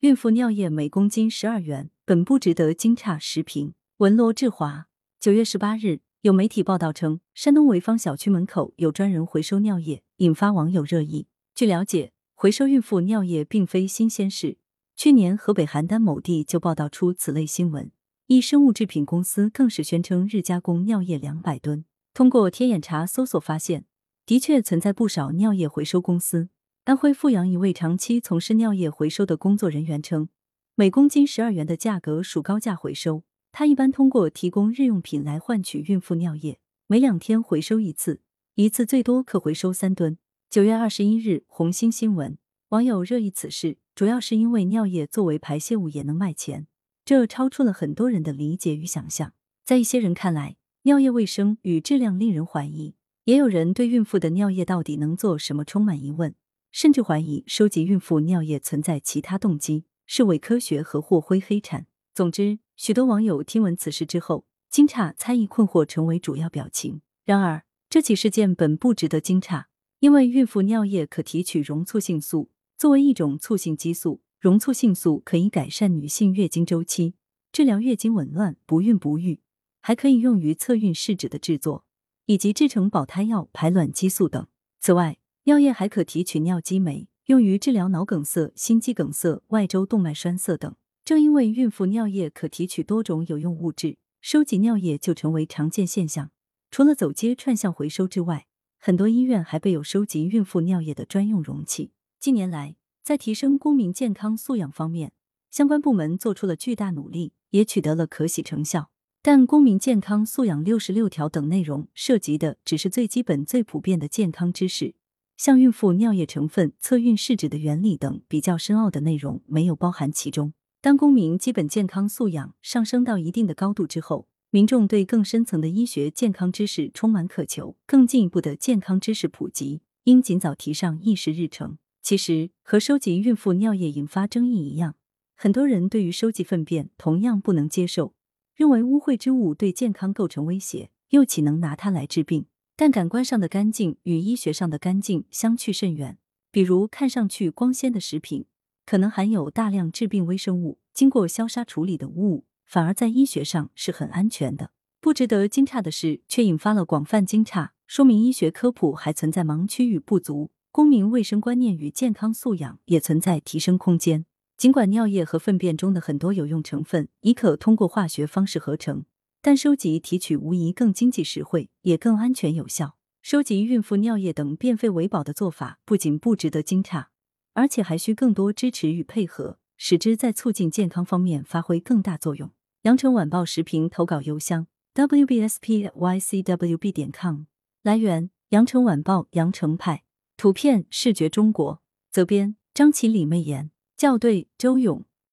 孕妇尿液每公斤十二元，本不值得惊诧。时评文罗志华，九月十八日，有媒体报道称，山东潍坊小区门口有专人回收尿液，引发网友热议。据了解，回收孕妇尿液并非新鲜事，去年河北邯郸某地就报道出此类新闻，一生物制品公司更是宣称日加工尿液两百吨。通过天眼查搜索发现，的确存在不少尿液回收公司。安徽阜阳一位长期从事尿液回收的工作人员称，每公斤十二元的价格属高价回收。他一般通过提供日用品来换取孕妇尿液，每两天回收一次，一次最多可回收三吨。九月二十一日，红星新闻网友热议此事，主要是因为尿液作为排泄物也能卖钱，这超出了很多人的理解与想象。在一些人看来，尿液卫生与质量令人怀疑，也有人对孕妇的尿液到底能做什么充满疑问。甚至怀疑收集孕妇尿液存在其他动机，是伪科学和或灰黑产。总之，许多网友听闻此事之后，惊诧、猜疑、困惑成为主要表情。然而，这起事件本不值得惊诧，因为孕妇尿液可提取溶促性素，作为一种促性激素，溶促性素可以改善女性月经周期，治疗月经紊乱、不孕不育，还可以用于测孕试纸的制作，以及制成保胎药、排卵激素等。此外，尿液还可提取尿激酶，用于治疗脑梗塞、心肌梗塞、外周动脉栓塞等。正因为孕妇尿液可提取多种有用物质，收集尿液就成为常见现象。除了走街串巷回收之外，很多医院还备有收集孕妇尿液的专用容器。近年来，在提升公民健康素养方面，相关部门做出了巨大努力，也取得了可喜成效。但公民健康素养六十六条等内容涉及的只是最基本、最普遍的健康知识。像孕妇尿液成分、测孕试纸的原理等比较深奥的内容没有包含其中。当公民基本健康素养上升到一定的高度之后，民众对更深层的医学健康知识充满渴求，更进一步的健康知识普及应尽早提上议事日程。其实，和收集孕妇尿液引发争议一样，很多人对于收集粪便同样不能接受，认为污秽之物对健康构成威胁，又岂能拿它来治病？但感官上的干净与医学上的干净相去甚远。比如，看上去光鲜的食品，可能含有大量致病微生物，经过消杀处理的物，反而在医学上是很安全的。不值得惊诧的是，却引发了广泛惊诧，说明医学科普还存在盲区与不足，公民卫生观念与健康素养也存在提升空间。尽管尿液和粪便中的很多有用成分已可通过化学方式合成。但收集提取无疑更经济实惠，也更安全有效。收集孕妇尿液等变废为宝的做法，不仅不值得惊诧，而且还需更多支持与配合，使之在促进健康方面发挥更大作用。羊城晚报时评投稿邮箱：wbspycwb 点 com。来源：羊城晚报羊城派。图片：视觉中国。责编：张起李媚妍。校对：周勇。